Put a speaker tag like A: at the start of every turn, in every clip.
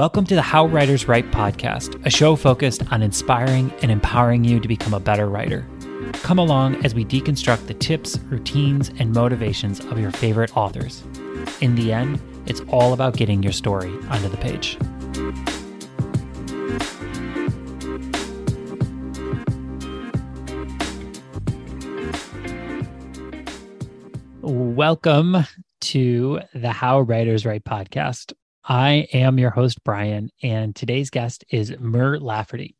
A: Welcome to the How Writers Write podcast, a show focused on inspiring and empowering you to become a better writer. Come along as we deconstruct the tips, routines, and motivations of your favorite authors. In the end, it's all about getting your story onto the page. Welcome to the How Writers Write podcast. I am your host, Brian, and today's guest is Mur Lafferty.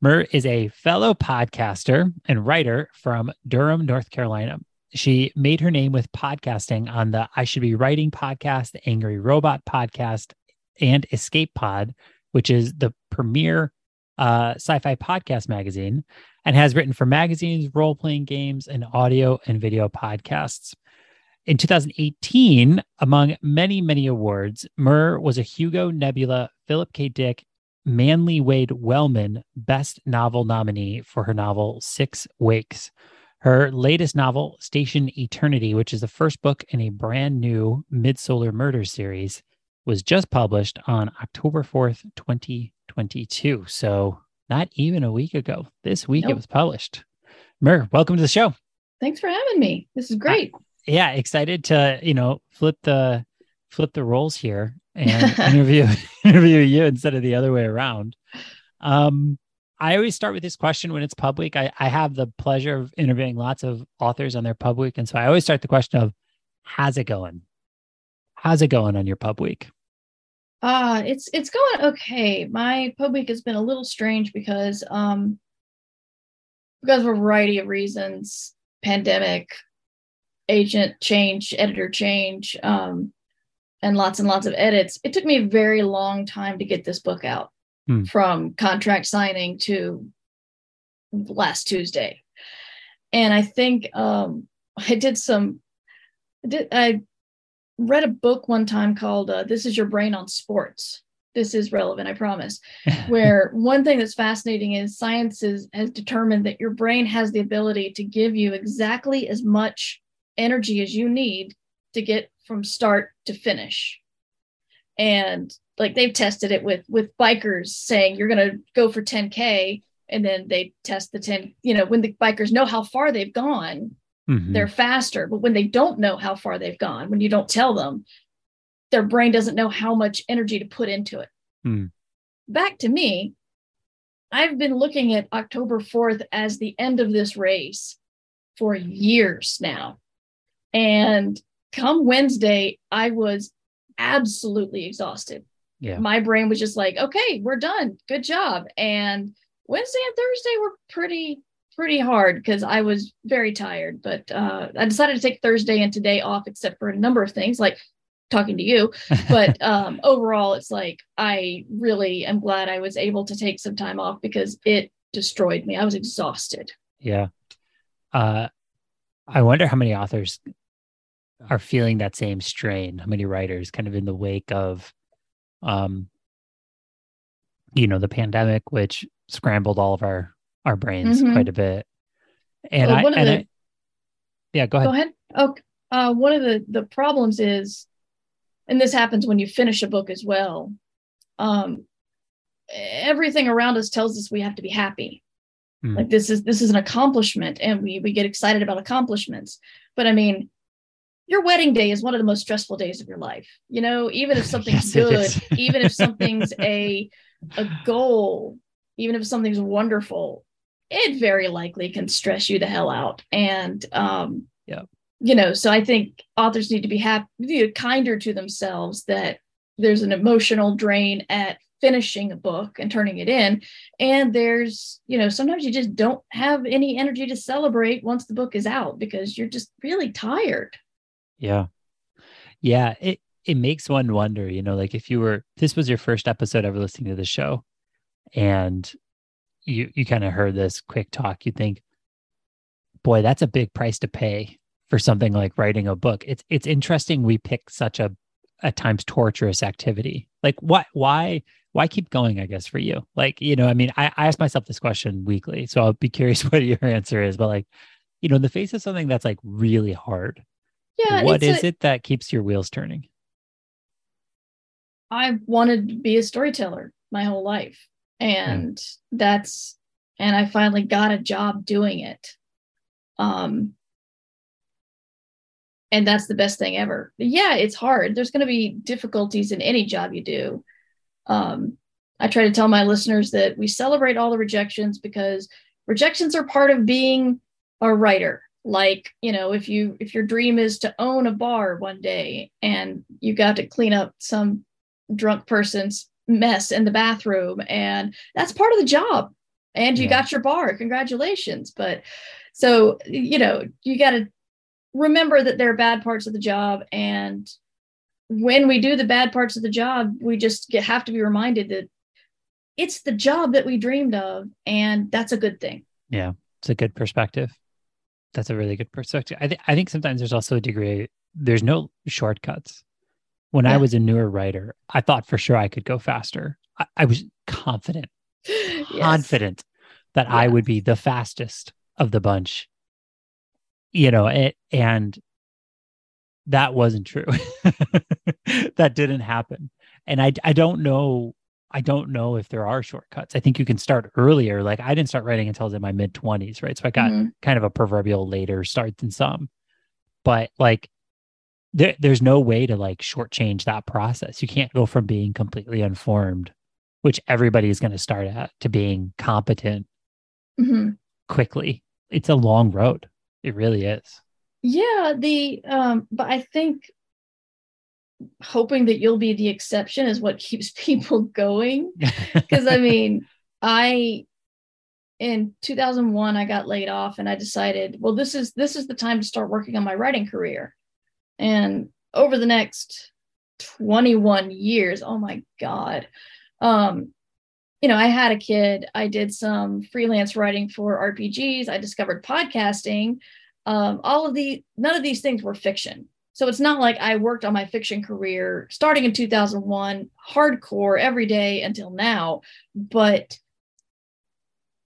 A: Mur is a fellow podcaster and writer from Durham, North Carolina. She made her name with podcasting on the I Should Be Writing podcast, Angry Robot podcast, and Escape Pod, which is the premier uh, sci fi podcast magazine, and has written for magazines, role playing games, and audio and video podcasts. In 2018, among many, many awards, Mur was a Hugo Nebula Philip K. Dick Manly Wade Wellman Best Novel nominee for her novel Six Wakes. Her latest novel, Station Eternity, which is the first book in a brand new Midsolar Murder series, was just published on October 4th, 2022. So, not even a week ago. This week nope. it was published. Mur, welcome to the show.
B: Thanks for having me. This is great. Uh,
A: yeah, excited to, you know, flip the flip the roles here and interview interview you instead of the other way around. Um, I always start with this question when it's public. I, I have the pleasure of interviewing lots of authors on their pub week. And so I always start the question of how's it going? How's it going on your pub week?
B: Uh it's it's going okay. My pub week has been a little strange because um because of a variety of reasons, pandemic, agent change, editor change, um, and lots and lots of edits. It took me a very long time to get this book out hmm. from contract signing to last Tuesday. And I think um, I did some, I, did, I read a book one time called uh, This is Your Brain on Sports. This is relevant, I promise. Where one thing that's fascinating is science is, has determined that your brain has the ability to give you exactly as much energy as you need to get from start to finish and like they've tested it with with bikers saying you're going to go for 10k and then they test the 10 you know when the bikers know how far they've gone mm-hmm. they're faster but when they don't know how far they've gone when you don't tell them their brain doesn't know how much energy to put into it mm. back to me i've been looking at october 4th as the end of this race for years now and come Wednesday, I was absolutely exhausted. Yeah. My brain was just like, okay, we're done. Good job. And Wednesday and Thursday were pretty, pretty hard because I was very tired. But uh, I decided to take Thursday and today off, except for a number of things like talking to you. But um, overall, it's like I really am glad I was able to take some time off because it destroyed me. I was exhausted.
A: Yeah. Uh, I wonder how many authors are feeling that same strain. How many writers kind of in the wake of um you know the pandemic which scrambled all of our our brains mm-hmm. quite a bit. And well, i and the, I, yeah go ahead.
B: Go ahead. Oh uh, one of the the problems is and this happens when you finish a book as well um everything around us tells us we have to be happy. Mm. like this is this is an accomplishment and we we get excited about accomplishments. But i mean your wedding day is one of the most stressful days of your life. You know, even if something's yes, good, even if something's a a goal, even if something's wonderful, it very likely can stress you the hell out. And um, yeah, you know, so I think authors need to be happy, be kinder to themselves that there's an emotional drain at finishing a book and turning it in and there's you know sometimes you just don't have any energy to celebrate once the book is out because you're just really tired
A: yeah. Yeah. It it makes one wonder, you know, like if you were this was your first episode ever listening to the show and you you kind of heard this quick talk, you think, boy, that's a big price to pay for something like writing a book. It's it's interesting we pick such a at times torturous activity. Like what why why keep going, I guess, for you? Like, you know, I mean, I, I ask myself this question weekly. So I'll be curious what your answer is. But like, you know, in the face of something that's like really hard, yeah what is a, it that keeps your wheels turning
B: I wanted to be a storyteller my whole life. And mm. that's and I finally got a job doing it. Um and that's the best thing ever. But yeah, it's hard. There's going to be difficulties in any job you do. Um I try to tell my listeners that we celebrate all the rejections because rejections are part of being a writer like you know if you if your dream is to own a bar one day and you got to clean up some drunk person's mess in the bathroom and that's part of the job. And you yeah. got your bar congratulations. But so you know you got to remember that there are bad parts of the job and when we do the bad parts of the job we just get, have to be reminded that it's the job that we dreamed of and that's a good thing.
A: Yeah it's a good perspective that's a really good perspective. I, th- I think sometimes there's also a degree, there's no shortcuts. When yeah. I was a newer writer, I thought for sure I could go faster. I, I was confident, yes. confident that yeah. I would be the fastest of the bunch. You know, it, and that wasn't true. that didn't happen. And I, I don't know I don't know if there are shortcuts. I think you can start earlier. Like I didn't start writing until I was in my mid 20s, right? So I got mm-hmm. kind of a proverbial later start than some. But like there, there's no way to like shortchange that process. You can't go from being completely informed, which everybody is going to start at, to being competent mm-hmm. quickly. It's a long road. It really is.
B: Yeah, the um, but I think hoping that you'll be the exception is what keeps people going. Because I mean, I in 2001 I got laid off and I decided, well, this is this is the time to start working on my writing career. And over the next 21 years, oh my god, um, you know, I had a kid. I did some freelance writing for RPGs. I discovered podcasting. Um, all of the none of these things were fiction so it's not like I worked on my fiction career starting in 2001, hardcore every day until now. But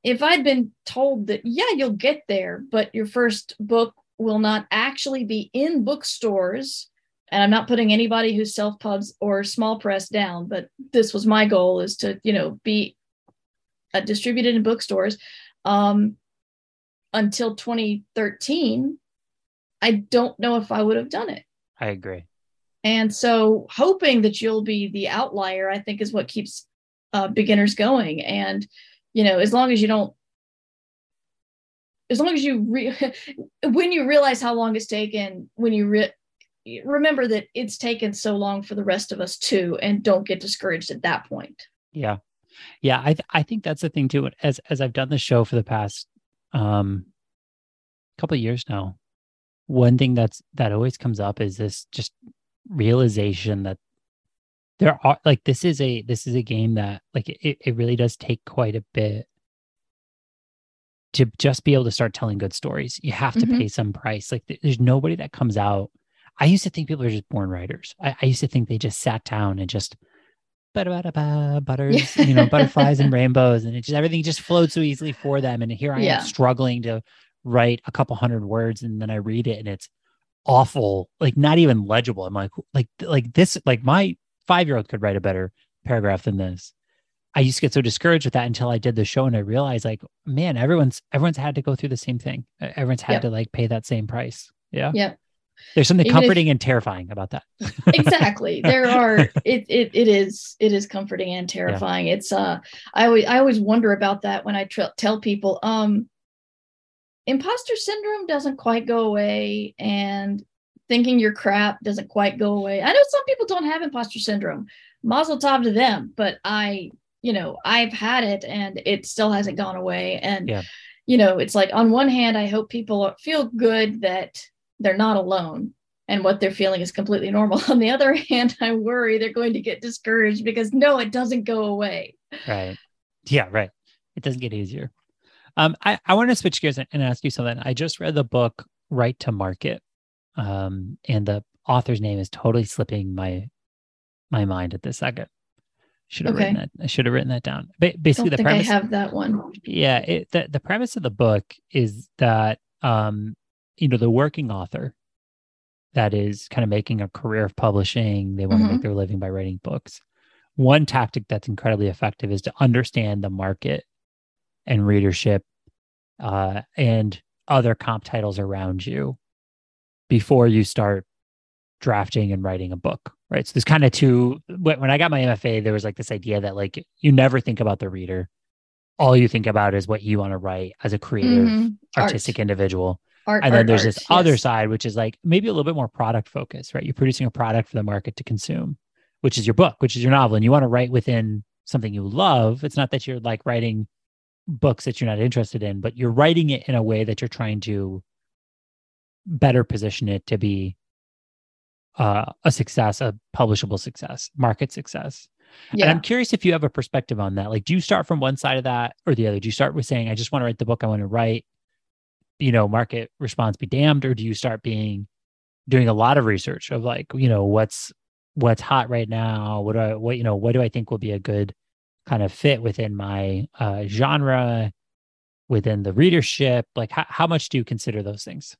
B: if I'd been told that, yeah, you'll get there, but your first book will not actually be in bookstores, and I'm not putting anybody who's self pubs or small press down, but this was my goal is to, you know, be uh, distributed in bookstores um, until 2013 I don't know if I would have done it.
A: I agree.
B: And so hoping that you'll be the outlier, I think is what keeps uh, beginners going. And, you know, as long as you don't, as long as you, re- when you realize how long it's taken, when you re- remember that it's taken so long for the rest of us too, and don't get discouraged at that point.
A: Yeah. Yeah. I, th- I think that's the thing too. As, as I've done the show for the past, um, couple of years now, one thing that's that always comes up is this just realization that there are like this is a this is a game that like it, it really does take quite a bit to just be able to start telling good stories. You have to mm-hmm. pay some price. Like there's nobody that comes out. I used to think people are just born writers. I, I used to think they just sat down and just butters you know butterflies and rainbows and it just everything just flowed so easily for them. And here i yeah. am struggling to write a couple hundred words and then I read it and it's awful, like not even legible. I'm like, like, like this, like my five year old could write a better paragraph than this. I used to get so discouraged with that until I did the show and I realized like, man, everyone's everyone's had to go through the same thing. Everyone's had yep. to like pay that same price. Yeah.
B: Yeah.
A: There's something Even comforting if, and terrifying about that.
B: exactly. There are it, it it is it is comforting and terrifying. Yeah. It's uh I always I always wonder about that when I tr- tell people um imposter syndrome doesn't quite go away and thinking you're crap doesn't quite go away. I know some people don't have imposter syndrome. Mazel tov to them, but I, you know, I've had it and it still hasn't gone away. And, yeah. you know, it's like on one hand, I hope people feel good that they're not alone and what they're feeling is completely normal. On the other hand, I worry they're going to get discouraged because no, it doesn't go away.
A: Right. Yeah, right. It doesn't get easier. Um, I, I want to switch gears and ask you something. I just read the book Write to Market, um, and the author's name is totally slipping my my mind at this second. Should have okay. written that. I should have written that down. Ba- basically,
B: the
A: premise.
B: I have that one.
A: Yeah, it, the the premise of the book is that um, you know, the working author that is kind of making a career of publishing. They want mm-hmm. to make their living by writing books. one tactic that's incredibly effective is to understand the market and readership uh, and other comp titles around you before you start drafting and writing a book right? So there's kind of two when i got my mfa there was like this idea that like you never think about the reader. All you think about is what you want to write as a creative
B: Mhm.
A: artistic
B: Art.
A: individual.
B: Art,
A: and then
B: art,
A: there's this other side which is like maybe a little bit more product focused right? You're producing a product for the market to consume which is your book which is your novel and you want to write within something you love. It's not that you're like writing books that you're not interested in but you're writing it in a way that you're trying to better position it to be uh, a success a publishable success market success and
B: Yeah.
A: I'm curious if you have a perspective on that. Like, do you start from one side of that or the other? Do you start with saying, I just want to write the book I want to write, you know, market response be damned? Or do you start being doing a lot of research of like, you know, what's what's hot right now? What do I what, you know, what do I think will be a good kind of fit within my uh genre, within the readership? Like how, how much do you consider those things?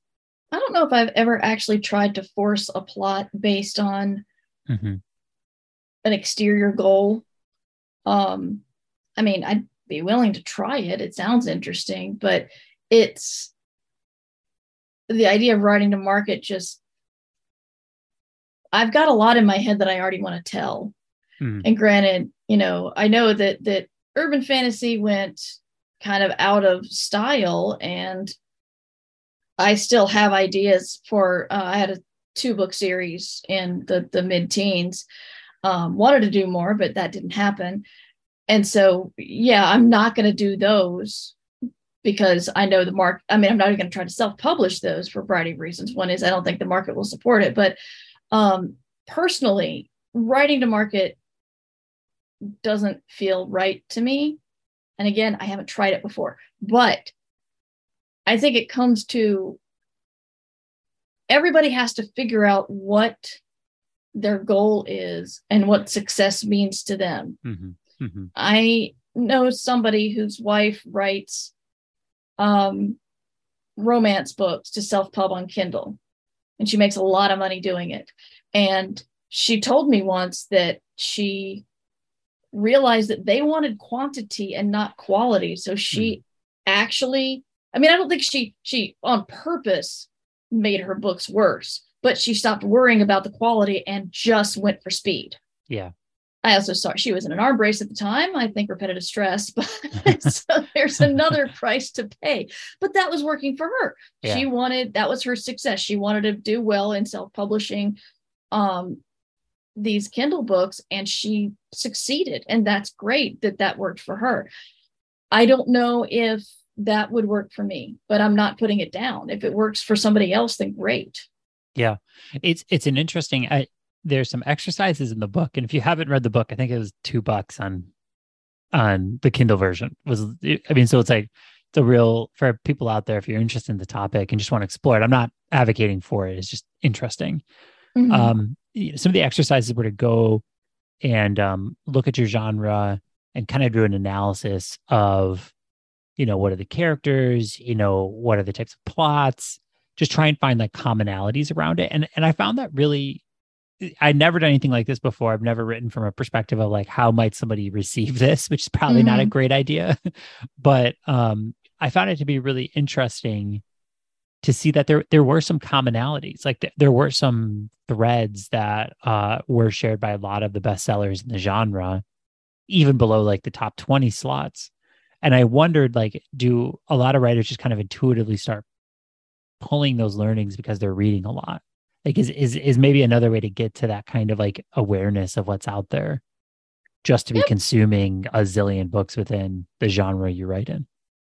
B: I don't know if I've ever actually tried to force a plot based on
A: Mm-hmm.
B: an exterior goal. Um, I mean, I'd be willing to try it. It sounds interesting, but it's the idea of writing to market just I've got a lot in my head that I already want to tell.
A: Mhm.
B: And granted, you know, I know that that urban fantasy went kind of out of style and I still have ideas for uh, I had a two book series in the the mid teens um, wanted to do more, but that didn't happen. And so, yeah, I'm not going to do those because I know the market. I mean, I'm not even going to try to self publish those for a variety of reasons. One is I don't think the market will support it. But um, personally, writing to market doesn't feel right to me. And again, I haven't tried it before, but I think it comes to everybody has to figure out what their goal is and what success means to them.
A: Mm-hmm. Mm-hmm.
B: I know somebody whose wife writes um, romance books to self pub on Kindle, and she makes a lot of money doing it. And she told me once that she realized that they wanted quantity and not quality. So she actually, I mean, I don't think she she on purpose made her books worse, but she stopped worrying about the quality and just went for speed.
A: Yeah.
B: I also saw she was in an arm brace at the time. I think repetitive stress, but so there's another price to pay. But that was working for her.
A: Yeah.
B: She wanted that was her success. She wanted to do well in self-publishing um, these Kindle books, and she succeeded. And that's great that that worked for her. I don't know if that would work for me, but I'm not putting it down. If it works for somebody else, then great.
A: Yeah, it's it's an interesting. I, there's some exercises in the book, and if you haven't read the book, I think it was two bucks on on the Kindle version. Was I mean, so it's like it's a real for people out there if you're interested in the topic and just want to explore it. I'm not advocating for it. It's just interesting.
B: Mhm.
A: Um, you know, some of the exercises were to go and um, look at your genre and kind of do an analysis of, you know, what are the characters, you know, what are the types of plots, just try and find like commonalities around it. And and I found that really I'd never done anything like this before. I've never written from a perspective of like how might somebody receive this, which is probably not a great idea. but um I found it to be really interesting to see that there there were some commonalities. Like th- there were some threads that uh were shared by a lot of the bestsellers in the genre, even below like the top 20 slots. And I wondered like do a lot of writers just kind of intuitively start pulling those learnings because they're reading a lot? Like is is is maybe another way to get to that kind of like awareness of what's out there just to be
B: Yep.
A: consuming a zillion books within the genre you write in.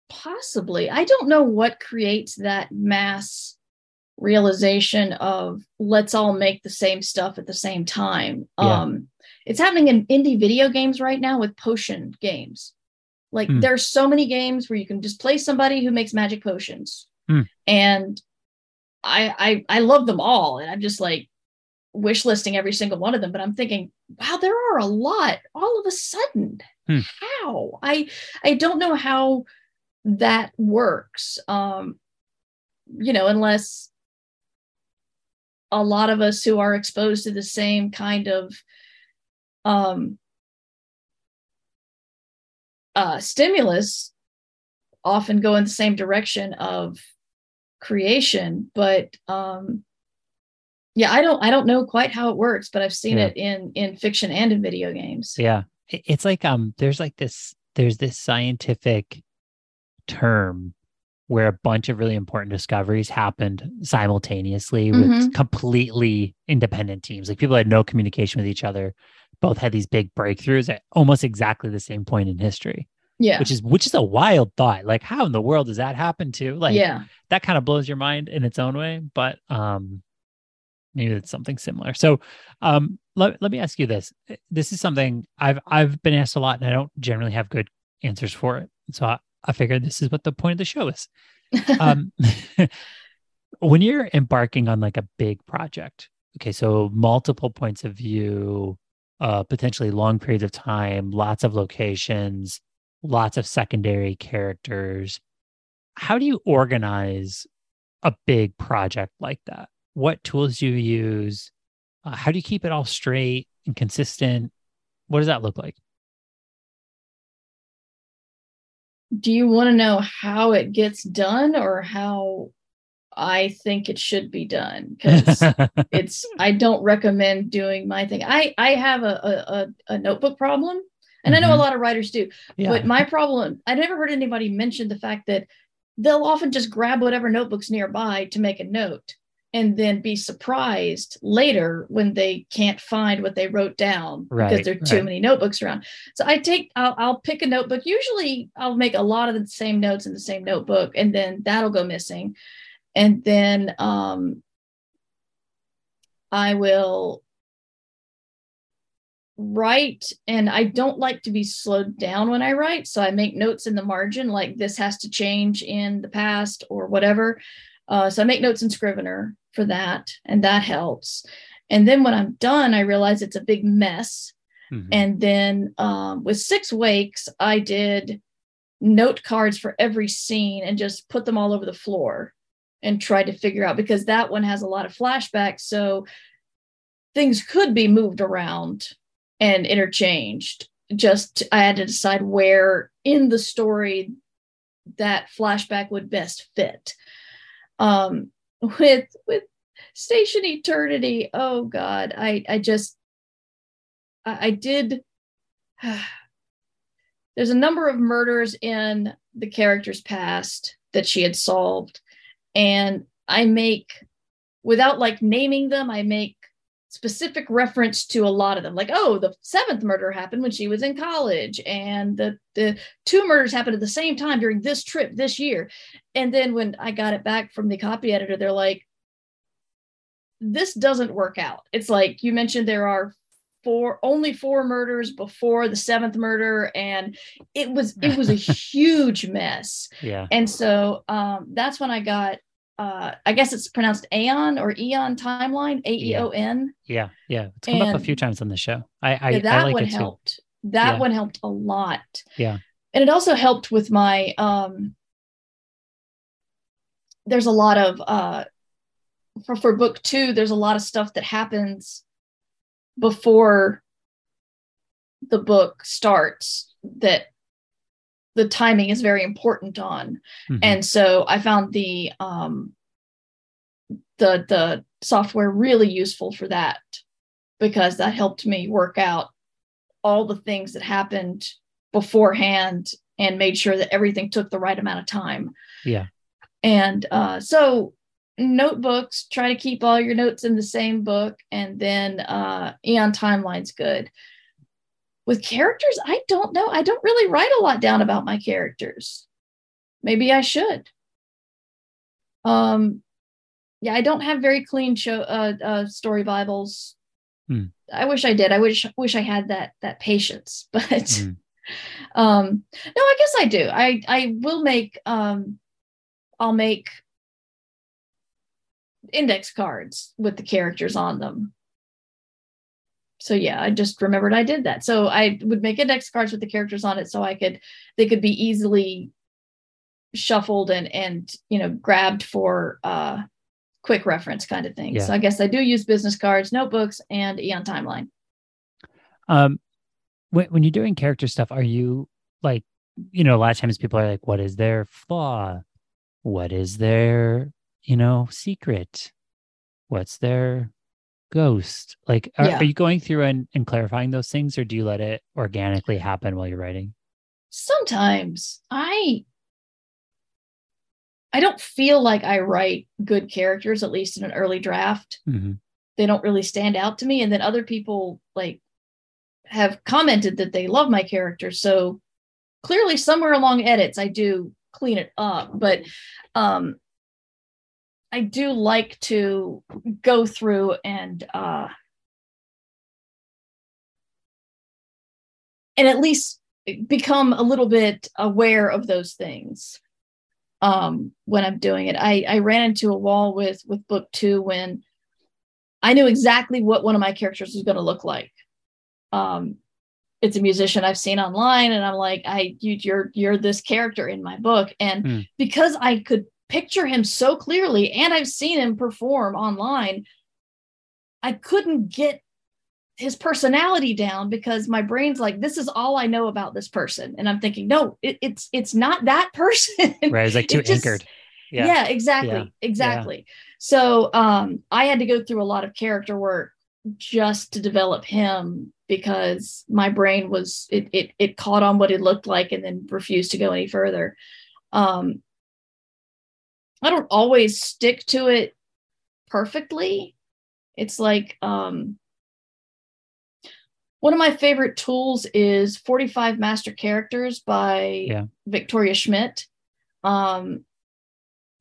B: Possibly. I don't know what creates that mass realization of let's all make the same stuff at the same time.
A: Yeah.
B: Um it's happening in indie video games right now with potion games. Like
A: Hmm.
B: there's so many games where you can just play somebody who makes magic potions.
A: Hmm.
B: And I I I love them all and I'm just like wish listing every single one of them but I'm thinking wow there are a lot all of a sudden.
A: Hmm.
B: How? I I don't know how that works um you know unless a lot of us who are exposed to the same kind of um uh, stimulus often go in the same direction of creation, but um, yeah, I don't I don't know quite how it works, but I've seen
A: Yeah.
B: it in in fiction and in video games.
A: Yeah. It's like um there's like this there's this scientific term where a bunch of really important discoveries happened simultaneously with
B: Mhm.
A: completely independent teams. Like people had no communication with each other, both had these big breakthroughs at almost exactly the same point in history,
B: Yeah.
A: which is which is a wild thought. Like how in the world does that happen to? Like
B: yeah.
A: that kind of blows your mind in its own way, but um maybe it's something similar. So um let, let me ask you this. This is something I've I've been asked a lot and I don't generally have good answers for it. So I, I figured this is what the point of the show is. Um when you're embarking on like a big project, okay, so multiple points of view, uh potentially long periods of time, lots of locations, lots of secondary characters. How do you organize a big project like that? What tools do you use? Uh, how do you keep it all straight and consistent? What does that look like?
B: Do you want to know how it gets done or how I think it should be done? Because it's I don't recommend doing my thing. I I have a a, a- notebook problem, and I know a
A: Mhm.
B: lot of writers do.
A: yeah.
B: But my problem, I never heard anybody mention the fact that they'll often just grab whatever notebooks nearby to make a note and then be surprised later when they can't find what they wrote down because there are too
A: right.
B: many notebooks around. So I take, I'll, I'll pick a notebook. Usually I'll make a lot of the same notes in the same notebook and then that'll go missing. And then um, I will write and I don't like to be slowed down when I write. So I make notes in the margin, like this has to change in the past or whatever. Uh, so I make notes in Scrivener for that, and that helps. And then when I'm done, I realize it's a big mess.
A: Mhm.
B: And then um, with Six Wakes, I did note cards for every scene and just put them all over the floor and tried to figure out because that one has a lot of flashbacks. So things could be moved around and interchanged. Just I had to decide where in the story that flashback would best fit. Um, with with Station Eternity, oh God, I I just I, I did. There's a number of murders in the character's past that she had solved, and I make without like naming them, I make specific reference to a lot of them. Like oh the seventh murder happened when she was in college and the the two murders happened at the same time during this trip this year. And then when i got it back from the copy editor they're like this doesn't work out. It's like you mentioned there are four only four murders before the seventh murder and it was it was a huge mess.
A: Yeah.
B: and so um, that's when I got, uh, I guess it's pronounced Aeon or Eon Timeline, A E O N.
A: Yeah. Yeah. It's come up a few times on the show. I I,
B: Yeah, that
A: I like
B: one
A: it too.
B: helped. That
A: Yeah.
B: one helped a lot.
A: Yeah.
B: And it also helped with my, um, there's a lot of, uh, for, for book two, there's a lot of stuff that happens before the book starts that the timing is very important on.
A: Mhm.
B: and so i found the um the the software really useful for that because that helped me work out all the things that happened beforehand and made sure that everything took the right amount of time
A: yeah.
B: and uh, so notebooks try to keep all your notes in the same book and then uh, Aeon timeline's good with characters i don't know. I don't really write a lot down about my characters. Maybe i should. Um yeah i don't have very clean show uh, uh story bibles.
A: Hmm.
B: i wish i did. I wish wish i had that that patience but
A: Mhm.
B: um no i guess i do. I i will make um i'll make index cards with the characters on them so yeah i just remembered i did that so i would make index cards with the characters on it so i could they could be easily shuffled and and you know grabbed for uh quick reference kind of thing
A: Yeah.
B: so i guess i do use business cards notebooks and Aeon timeline
A: Um, when when you're doing character stuff, are you like you know, a lot of times people are like, what is their flaw? What is their, you know, secret? What's their ghost? Like, are,
B: Yeah.
A: are you going through and, and clarifying those things or do you let it organically happen while you're writing?
B: sometimes I I don't feel like I write good characters, at least in an early draft.
A: Mm-hmm.
B: They don't really stand out to me. And then other people like have commented that they love my character. So clearly somewhere along edits, I do clean it up. But um I do like to go through and uh and at least become a little bit aware of those things um when i'm doing it. I i ran into a wall with with book two when i knew exactly what one of my characters was going to look like. Um it's a musician i've seen online and i'm like i you, you're you're this character in my book. And
A: Hmm.
B: because i could picture him so clearly and i've seen him perform online i couldn't get his personality down because my brain's like this is all i know about this person and i'm thinking no it, it's it's not that person
A: Right. It's like too
B: It just-
A: anchored.
B: yeah, exactly
A: Yeah.
B: exactly so um i had to go through a lot of character work just to develop him because my brain was it it, it caught on what it looked like and then refused to go any further um i don't always stick to it perfectly. It's like um one of my favorite tools is 45 master characters by
A: Yeah.
B: victoria schmidt. Um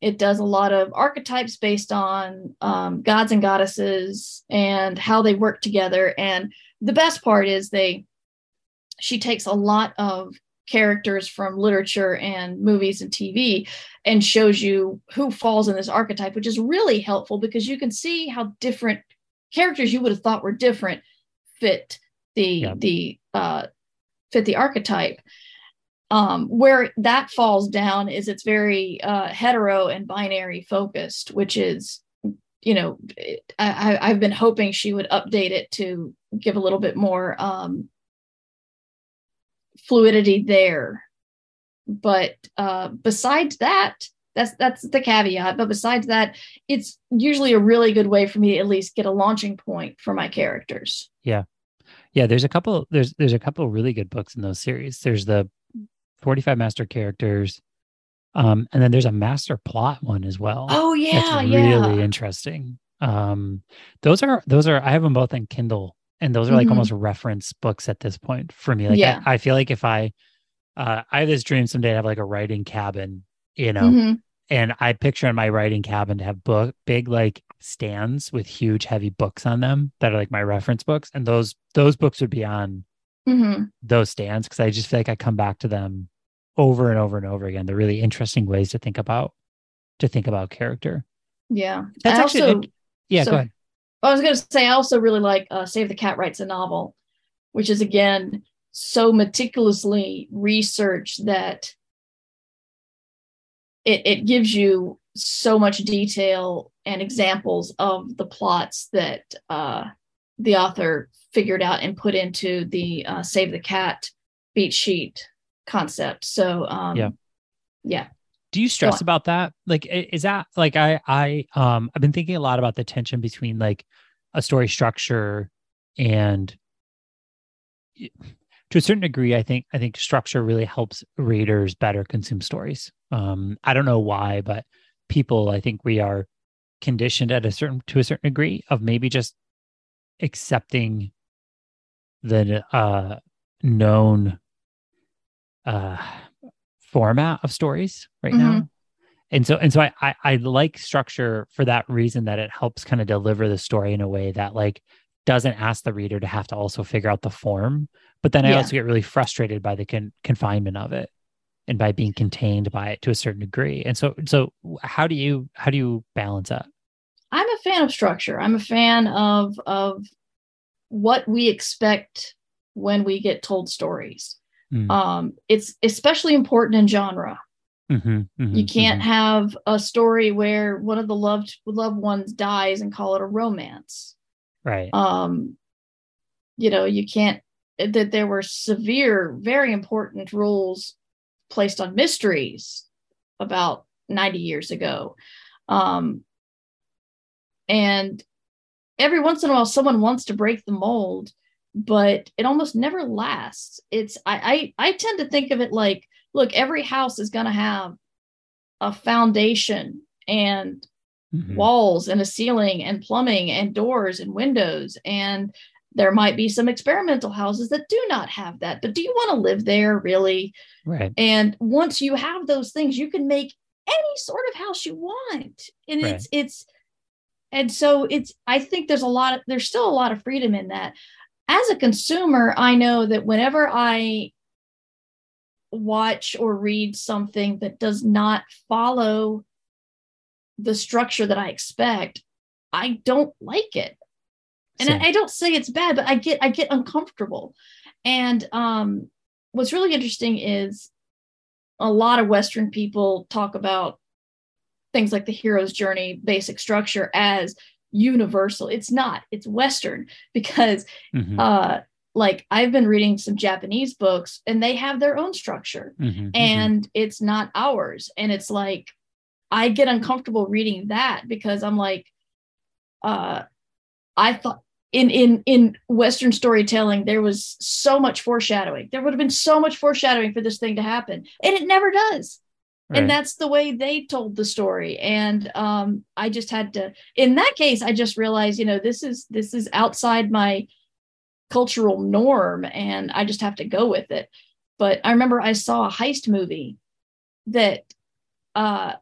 B: it does a lot of archetypes based on um, gods and goddesses and how they work together. And the best part is they she takes a lot of characters from literature and movies and tv and shows you who falls in this archetype which is really helpful because you can see how different characters you would have thought were different fit the
A: Yeah.
B: the uh fit the archetype um where that falls down is it's very uh hetero and binary focused which is you know I, I i've been hoping she would update it to give a little bit more um fluidity there but uh besides that that's that's the caveat but besides that it's usually a really good way for me to at least get a launching point for my characters
A: Yeah, yeah. there's a couple there's there's a couple really good books in those series. There's the 45 master characters. Um, and then there's a master plot one as well.
B: oh yeah
A: that's
B: yeah
A: really interesting. Um, those are those are I have them both in Kindle, and those are like
B: Mhm.
A: almost reference books at this point for me. Like
B: Yeah.
A: I, I feel like if I uh I have this dream someday to have like a writing cabin, you know,
B: Mhm.
A: and I picture in my writing cabin to have book big like stands with huge heavy books on them that are like my reference books, and those those books would be on
B: Mhm.
A: those stands because I just feel like I come back to them over and over and over again. They're really interesting ways to think about to think about character.
B: yeah
A: That's
B: I
A: actually
B: also,
A: Yeah,
B: So-
A: go ahead.
B: I was going to say, I also really like uh, Save the Cat Writes a Novel, which is again so meticulously researched that it, it gives you so much detail and examples of the plots that uh, the author figured out and put into the uh, Save the Cat beat sheet concept. So, um,
A: Yeah.
B: yeah.
A: Do you stress about that? Like, is that like I I um I've been thinking a lot about the tension between like a story structure and to a certain degree, I think I think structure really helps readers better consume stories. Um, I don't know why, but people, I think we are conditioned at a certain to a certain degree of maybe just accepting the uh known uh format of stories right now mm-hmm. and so and so I, I i like structure for that reason that it helps kind of deliver the story in a way that like doesn't ask the reader to have to also figure out the form but then i
B: Yeah.
A: also get really frustrated by the con- confinement of it and by being contained by it to a certain degree and so so how do you how do you balance that
B: I'm a fan of structure. I'm a fan of of what we expect when we get told stories.
A: Mm.
B: Um, it's especially important in genre.
A: Mhm, mhm,
B: You can't
A: mhm.
B: have a story where one of the loved loved ones dies and call it a romance.
A: right
B: Um, you know, you can't. That there were severe, very important rules placed on mysteries about 90 years ago. Um, and every once in a while, someone wants to break the mold, but it almost never lasts. It's I I, I tend to think of it like, look, every house is going to have a foundation and mm-hmm. walls and a ceiling and plumbing and doors and windows and there might be some experimental houses that do not have that but do you want to live there really
A: right
B: and once you have those things you can make any sort of house you want and right. it's it's and so it's i think there's a lot of there's still a lot of freedom in that as a consumer i know that whenever i watch or read something that does not follow the structure that i expect i don't like it. And I, I, don't say it's bad but i get i get uncomfortable. And um what's really interesting is a lot of western people talk about things like the hero's journey basic structure as universal it's not it's western because mm-hmm. uh like i've been reading some japanese books and they have their own structure mm-hmm, mm-hmm. and mm-hmm. it's not ours and it's like i get uncomfortable reading that because i'm like uh i thought in in in western storytelling there was so much foreshadowing there would have been so much foreshadowing for this thing to happen and it never does right. and that's the way they told the story and um i just had to in that case i just realized you know this is this is outside my cultural norm and i just have to go with it but i remember i saw a heist movie that uh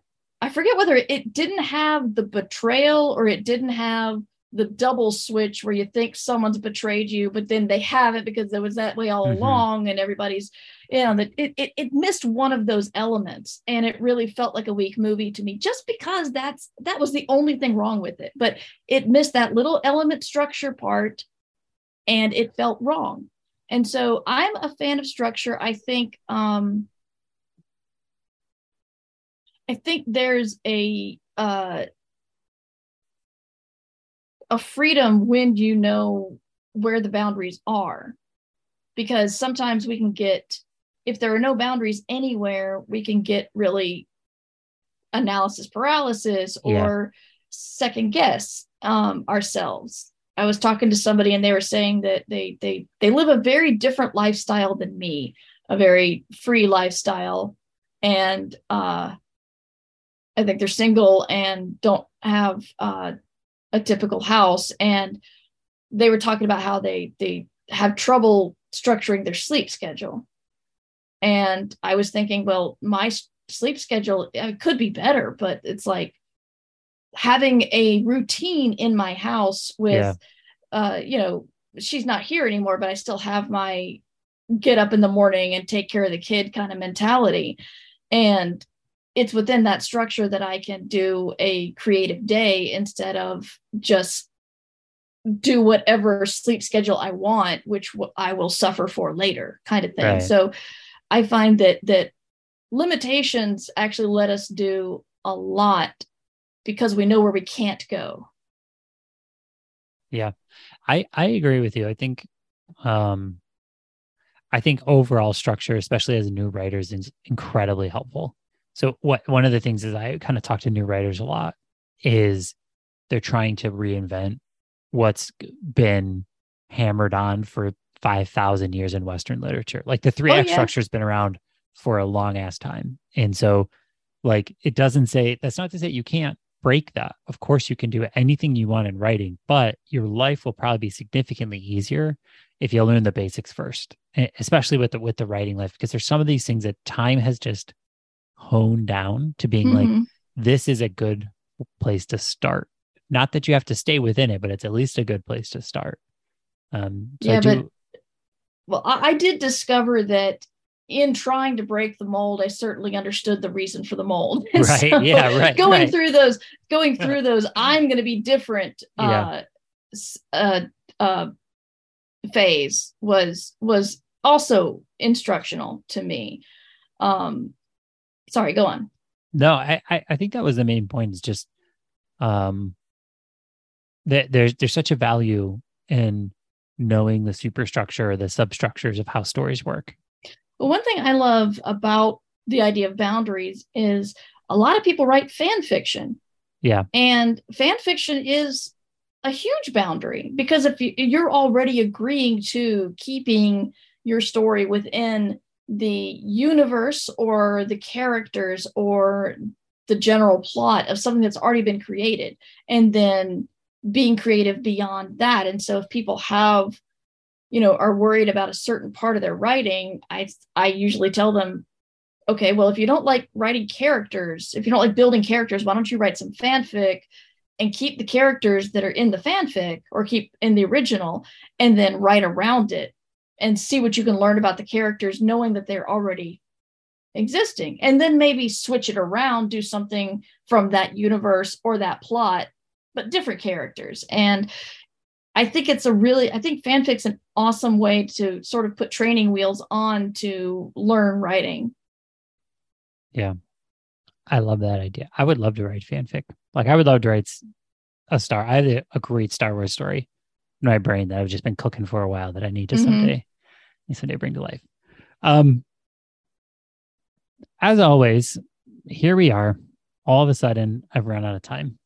B: i forget whether it didn't have the betrayal or it didn't have the double switch where you think someone's betrayed you, but then they haven't because it was that way all mm-hmm. along, and everybody's, you know, that it, it it missed one of those elements, and it really felt like a weak movie to me, just because that's that was the only thing wrong with it. But it missed that little element structure part, and it felt wrong. And so I'm a fan of structure. I think um I think there's a uh a freedom when you know where the boundaries are. Because sometimes we can get if there are no boundaries anywhere we can get really analysis paralysis or yeah. second guess um, ourselves. I was talking to somebody and they were saying that they they they live a very different lifestyle than me a very free lifestyle. And uh i think they're single and don't have uh a typical house and they were talking about how they they have trouble structuring their sleep schedule and i was thinking well my sleep schedule could be better but it's like having a routine in my house with yeah. uh you know she's not here anymore but i still have my get up in the morning and take care of the kid kind of mentality and it's within that structure that I can do a creative day instead of just do whatever sleep schedule I want, which I will suffer for later, kind of thing. Right. So I find that that limitations actually let us do a lot because we know where we can't go.
A: Yeah. I I agree with you. I think um I think overall structure, especially as a new writer, is incredibly helpful. So what one of the things is I kind of talk to new writers a lot is they're trying to reinvent what's been hammered on for 5000 years in western literature. Like the 3 act oh, yeah. structure's been around for a long ass time. And so like it doesn't say that's not to say you can't break that. Of course you can do anything you want in writing, but your life will probably be significantly easier if you learn the basics first, especially with the with the writing life because there's some of these things that time has just hone down to being mm-hmm. like this is a good place to start not that you have to stay within it but it's at least a good place to start um
B: so yeah do... but well I, I did discover that in trying to break the mold, I certainly understood the reason for the mold.
A: right. So yeah. Right.
B: Going
A: right.
B: through those, going through those, I'm going to be different. Uh, yeah. uh, uh, phase was was also instructional to me. Um, sorry, go on.
A: No, I, I think that was the main point is just um that there's there's such a value in knowing the superstructure or the substructures of how stories work.
B: Well, one thing I love about the idea of boundaries is a lot of people write fan fiction.
A: Yeah.
B: And fan fiction is a huge boundary because if you, you're already agreeing to keeping your story within the universe or the characters or the general plot of something that's already been created and then being creative beyond that. And so if people have you know are worried about a certain part of their writing i i usually tell them okay well if you don't like writing characters if you don't like building characters why don't you write some fanfic and keep the characters that are in the fanfic or keep in the original and then write around it and see what you can learn about the characters knowing that they're already existing. And then maybe switch it around do something from that universe or that plot but different characters. And i think it's a really i think fanfic's an awesome way to sort of put training wheels on to learn writing.
A: Yeah. I love that idea. I would love to write fanfic. Like i would love to write a star i have a great star wars story in my brain that i've just been cooking for a while that i need to mm-hmm. someday someday bring to life um as always, here we are. All of a sudden, I've run out of time.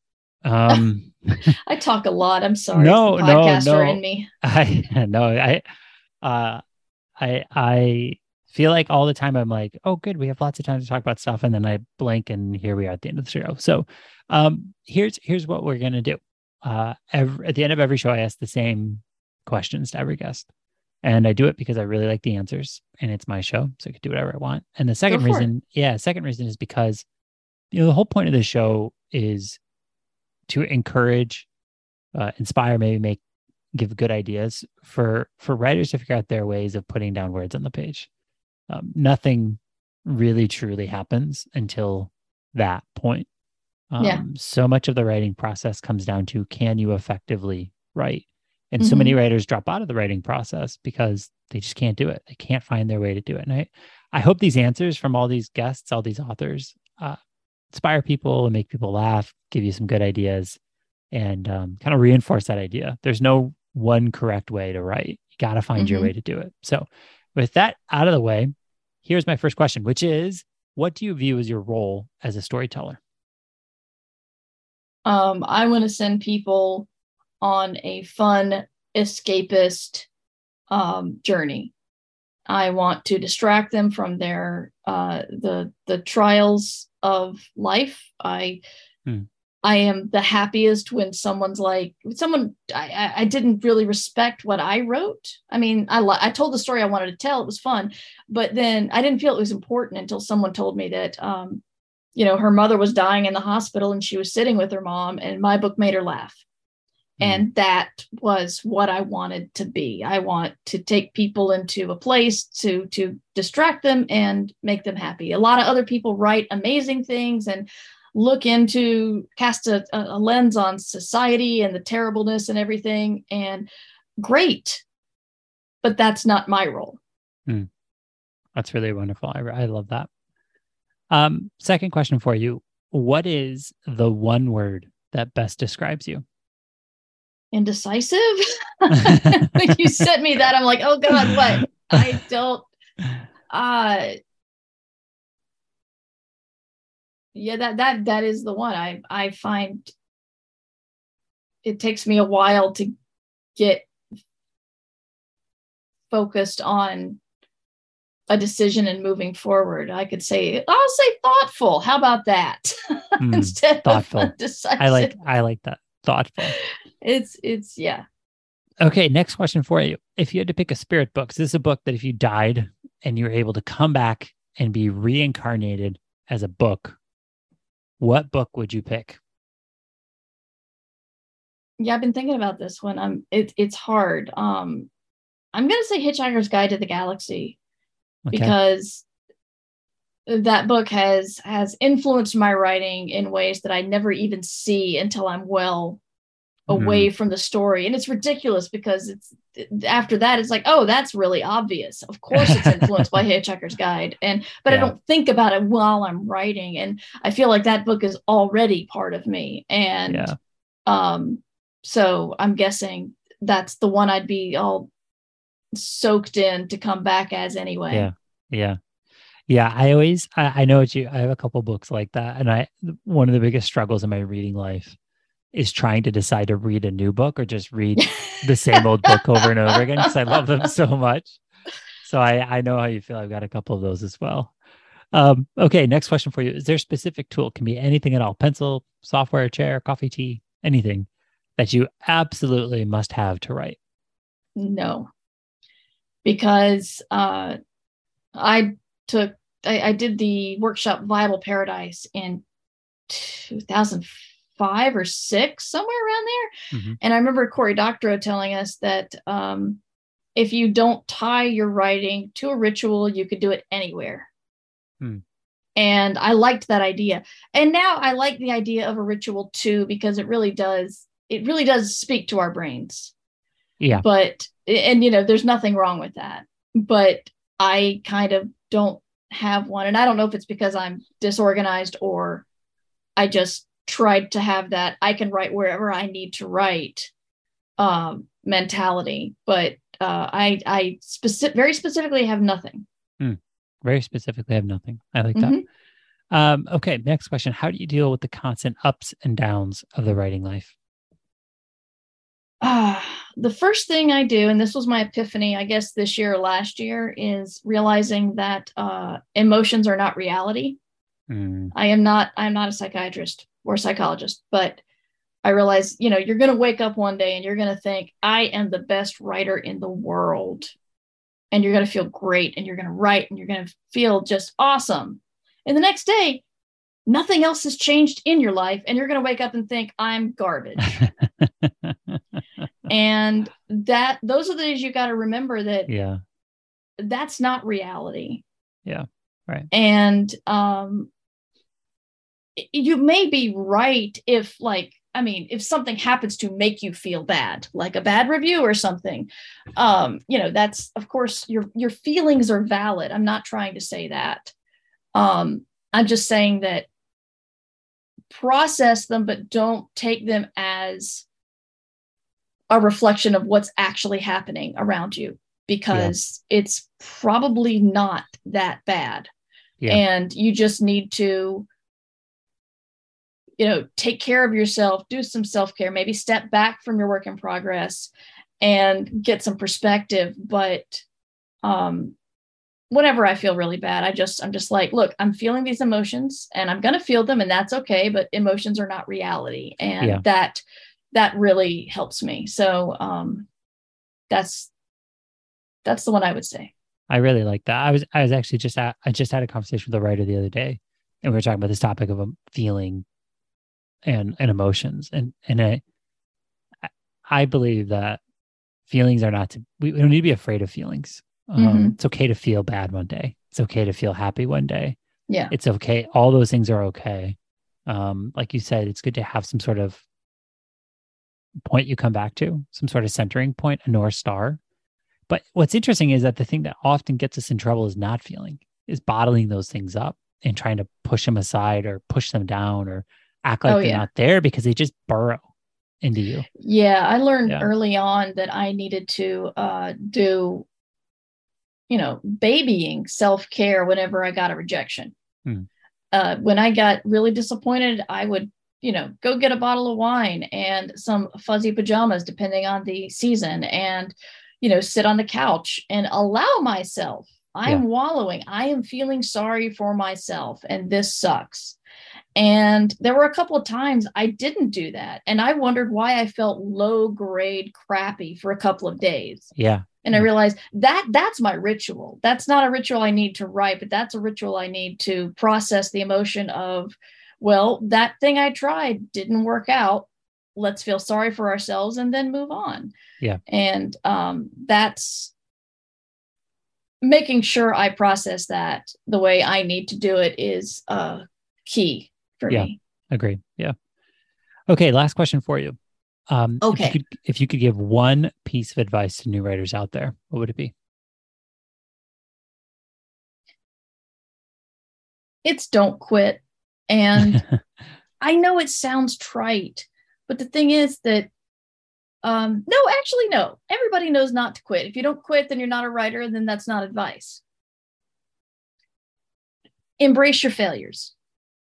A: Um,
B: I talk a lot. I'm sorry. No, no, no. In me.
A: I no, I, uh, I, I feel like all the time I'm like, oh, good, we have lots of time to talk about stuff, and then I blink, and here we are at the end of the show. So, um, here's here's what we're gonna do. Uh, every, at the end of every show, I ask the same questions to every guest. And I do it because I really like the answers and it's my show. So I can do whatever I want. And the second reason, it. yeah, second reason is because, you know, the whole point of the show is to encourage, uh, inspire, maybe make, give good ideas for, for writers to figure out their ways of putting down words on the page. Um, nothing really truly happens until that point. Um, yeah. So much of the writing process comes down to can you effectively write? And mm-hmm. so many mm-hmm. writers drop out of the writing process because they just can't do it. They can't find their way to do it. And I, I hope these answers from all these guests, all these authors, uh, inspire people and make people laugh, give you some good ideas, and um, kind of reinforce that idea. There's no one correct way to write. You got to find mm-hmm. your way to do it. So, with that out of the way, here's my first question, which is what do you view as your role as a storyteller?
B: Um, I want to send people on a fun escapist um, journey. I want to distract them from their uh, the the trials of life. I hmm. I am the happiest when someone's like someone I, I didn't really respect what I wrote. I mean, I I told the story I wanted to tell. It was fun, but then I didn't feel it was important until someone told me that um, you know her mother was dying in the hospital and she was sitting with her mom, and my book made her laugh. Mm-hmm. And that was what I wanted to be. I want to take people into a place to to distract them and make them happy. A lot of other people write amazing things and look into cast a, a lens on society and the terribleness and everything. And great, but that's not my role. Mm.
A: That's really wonderful. I, I love that. Um, second question for you: What is the one word that best describes you?
B: indecisive. when you sent me that, I'm like, oh God, what? I don't uh yeah, that that that is the one. I I find it takes me a while to get focused on a decision and moving forward. I could say, I'll say thoughtful. How about that? Mm, Instead thoughtful. of decisive.
A: I like I like that. Thoughtful
B: it's it's yeah.
A: Okay, next question for you. If you had to pick a spirit book, so this is a book that if you died and you were able to come back and be reincarnated as a book, what book would you pick?
B: Yeah, I've been thinking about this one. I'm it, it's hard. Um I'm gonna say Hitchhiker's Guide to the Galaxy okay. because that book has has influenced my writing in ways that I never even see until I'm well away mm-hmm. from the story and it's ridiculous because it's after that it's like oh that's really obvious of course it's influenced by hitchhiker's guide and but yeah. i don't think about it while i'm writing and i feel like that book is already part of me and yeah. um so i'm guessing that's the one i'd be all soaked in to come back as anyway
A: yeah yeah Yeah, I always I, I know what you I have a couple books like that. And I one of the biggest struggles in my reading life is trying to decide to read a new book or just read the same old book over and over again because I love them so much. So I, I know how you feel. I've got a couple of those as well. Um, okay, next question for you. Is there a specific tool? Can be anything at all. Pencil, software, chair, coffee, tea, anything that you absolutely must have to write.
B: No. Because uh I took I, I did the workshop Viable Paradise in 2005 or six, somewhere around there. Mm-hmm. And I remember Cory Doctorow telling us that um, if you don't tie your writing to a ritual, you could do it anywhere. Hmm. And I liked that idea. And now I like the idea of a ritual too, because it really does, it really does speak to our brains.
A: Yeah.
B: But, and you know, there's nothing wrong with that. But I kind of don't have one. And I don't know if it's because I'm disorganized or I just tried to have that I can write wherever I need to write um, mentality. But uh, I I specific very specifically have nothing.
A: Hmm. Very specifically have nothing. I like mm-hmm. that. Um, okay, next question. How do you deal with the constant ups and downs of the writing life?
B: Uh, the first thing I do, and this was my epiphany, I guess this year or last year, is realizing that uh, emotions are not reality. Mm. I am not. I'm not a psychiatrist or psychologist, but I realize, you know, you're going to wake up one day and you're going to think, I am the best writer in the world. And you're going to feel great and you're going to write and you're going to feel just awesome. And the next day, nothing else has changed in your life. And you're going to wake up and think, I'm garbage. and that, those are the days you got to remember that.
A: Yeah.
B: That's not reality.
A: Yeah. Right.
B: And, um, you may be right if like I mean, if something happens to make you feel bad, like a bad review or something, um, you know, that's of course your your feelings are valid. I'm not trying to say that. Um, I'm just saying that process them, but don't take them as a reflection of what's actually happening around you because yeah. it's probably not that bad. Yeah. And you just need to you know take care of yourself do some self-care maybe step back from your work in progress and get some perspective but um whenever i feel really bad i just i'm just like look i'm feeling these emotions and i'm going to feel them and that's okay but emotions are not reality. And yeah. that that really helps me. So um that's that's the one i would say.
A: I really like that. I was i was actually just at, i just had a conversation with a writer the other day and we were talking about this topic of a feeling and and emotions. And and I I believe that feelings are not to we don't need to be afraid of feelings. Um, mm-hmm. It's okay to feel bad one day. It's okay to feel happy one day.
B: Yeah,
A: it's okay. All those things are okay. Um, like you said, it's good to have some sort of point you come back to, some sort of centering point, a north star. But what's interesting is that the thing that often gets us in trouble is not feeling, is bottling those things up and trying to push them aside or push them down or act like oh, they're yeah. not there because they just burrow into you.
B: Yeah, I learned yeah. early on that I needed to uh, do, you know, babying self care whenever I got a rejection. Hmm. Uh, when I got really disappointed, I would, you know, go get a bottle of wine and some fuzzy pajamas, depending on the season, and, you know, sit on the couch and allow myself. I'm yeah. wallowing. I am feeling sorry for myself, and this sucks. And there were a couple of times I didn't do that. And I wondered why I felt low grade crappy for a couple of days.
A: Yeah.
B: And I realized that that's my ritual. That's not a ritual I need to write, but that's a ritual I need to process the emotion of, well, that thing I tried didn't work out. Let's feel sorry for ourselves and then move on.
A: Yeah.
B: And um, that's making sure I process that the way I need to do it is uh, key for
A: yeah,
B: me.
A: Agree. Yeah. Okay. Last question for you. Um,
B: okay.
A: If you, could, if you could give one piece of advice to new writers out there, what would it be?
B: It's don't quit. And I know it sounds trite, but the thing is that um no actually no everybody knows not to quit if you don't quit then you're not a writer and then that's not advice embrace your failures.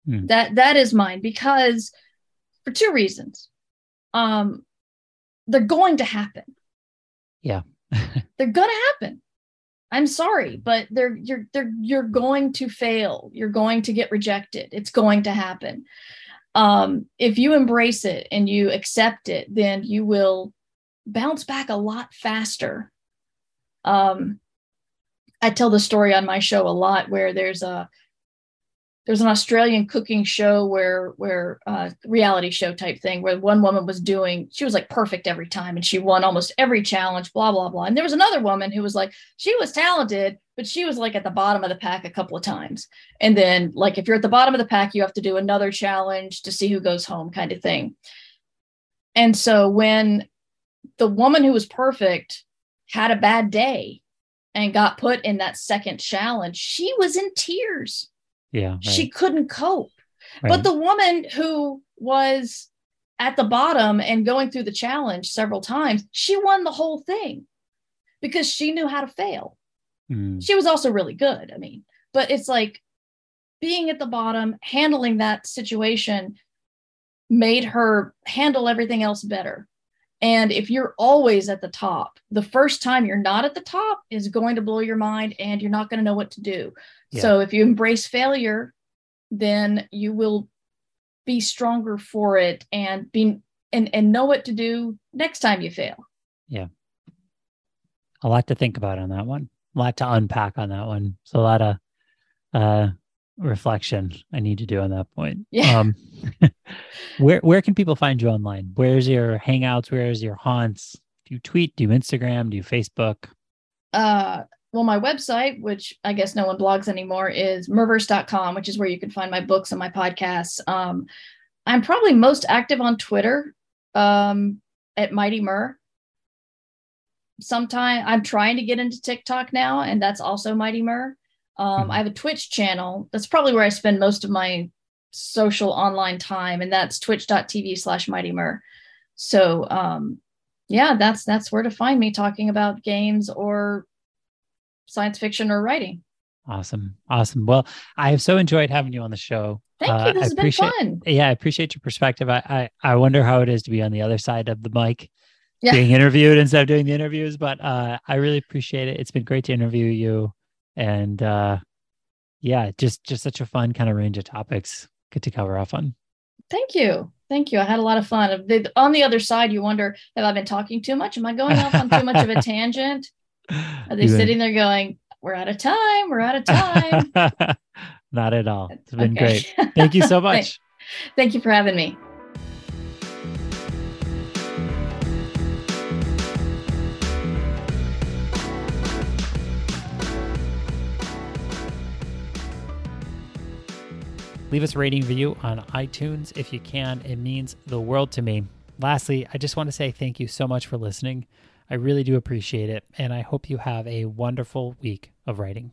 A: Hmm.
B: That that is mine because for two reasons. Um, they're going to happen.
A: Yeah.
B: they're going to happen. I'm sorry, but they're you're they're you're going to fail. You're going to get rejected. It's going to happen. Um, if you embrace it and you accept it, then you will bounce back a lot faster. Um, I tell the story on my show a lot where there's a there's an Australian cooking show where where uh, reality show type thing where one woman was doing she was like perfect every time and she won almost every challenge blah blah blah. And there was another woman who was like she was talented but she was like at the bottom of the pack a couple of times. And then like if you're at the bottom of the pack you have to do another challenge to see who goes home kind of thing. And so when the woman who was perfect had a bad day and got put in that second challenge she was in tears
A: Yeah. Right.
B: she couldn't cope.
A: right.
B: But the woman who was at the bottom and going through the challenge several times, she won the whole thing because she knew how to fail.
A: Mm,
B: She was also really good. I mean, but it's like being at the bottom, handling that situation made her handle everything else better. And if you're always at the top, the first time you're not at the top is going to blow your mind and you're not going to know what to do. So if you embrace failure, then you will be stronger for it and be and, and know what to do next time you fail. Yeah.
A: A lot to think about on that one. A lot to unpack on that one. So a lot of uh reflection I need to do on that point.
B: Yeah.
A: Um where where can people find you online? Where's your hangouts? Where's your haunts? Do you tweet? Do you Instagram? Do you Facebook?
B: uh well my website which i guess no one blogs anymore is murverse.com which is where you can find my books and my podcasts um i'm probably most active on twitter um at mighty mur sometime i'm trying to get into tiktok now and that's also mighty mur um
A: Mhm.
B: i have a twitch channel that's probably where i spend most of my social online time and that's twitch.tv slash mighty mur so um yeah, that's that's where to find me talking about games or science fiction or writing.
A: Awesome. Awesome. Well, I have so enjoyed having you on the show.
B: Thank
A: Uh,
B: you. This
A: I
B: has been fun.
A: Yeah, I appreciate your perspective. I, I I wonder how it is to be on the other side of the mic,
B: Yeah.
A: being interviewed instead of doing the interviews. But uh, I really appreciate it. It's been great to interview you, and uh, yeah, just just such a fun kind of range of topics. Good to cover off on.
B: Thank you. Thank you. I had a lot of fun. On the other side, you wonder, have I been talking too much? Am I going off on too much of a tangent? Are they sitting there going, we're out of time. We're out of time.
A: Not at all. It's been
B: Okay.
A: great. Thank you so much.
B: Thank you for having me.
A: Leave us a rating review on iTunes if you can. It means the world to me. Lastly, I just want to say thank you so much for listening. I really do appreciate it, and I hope you have a wonderful week of writing.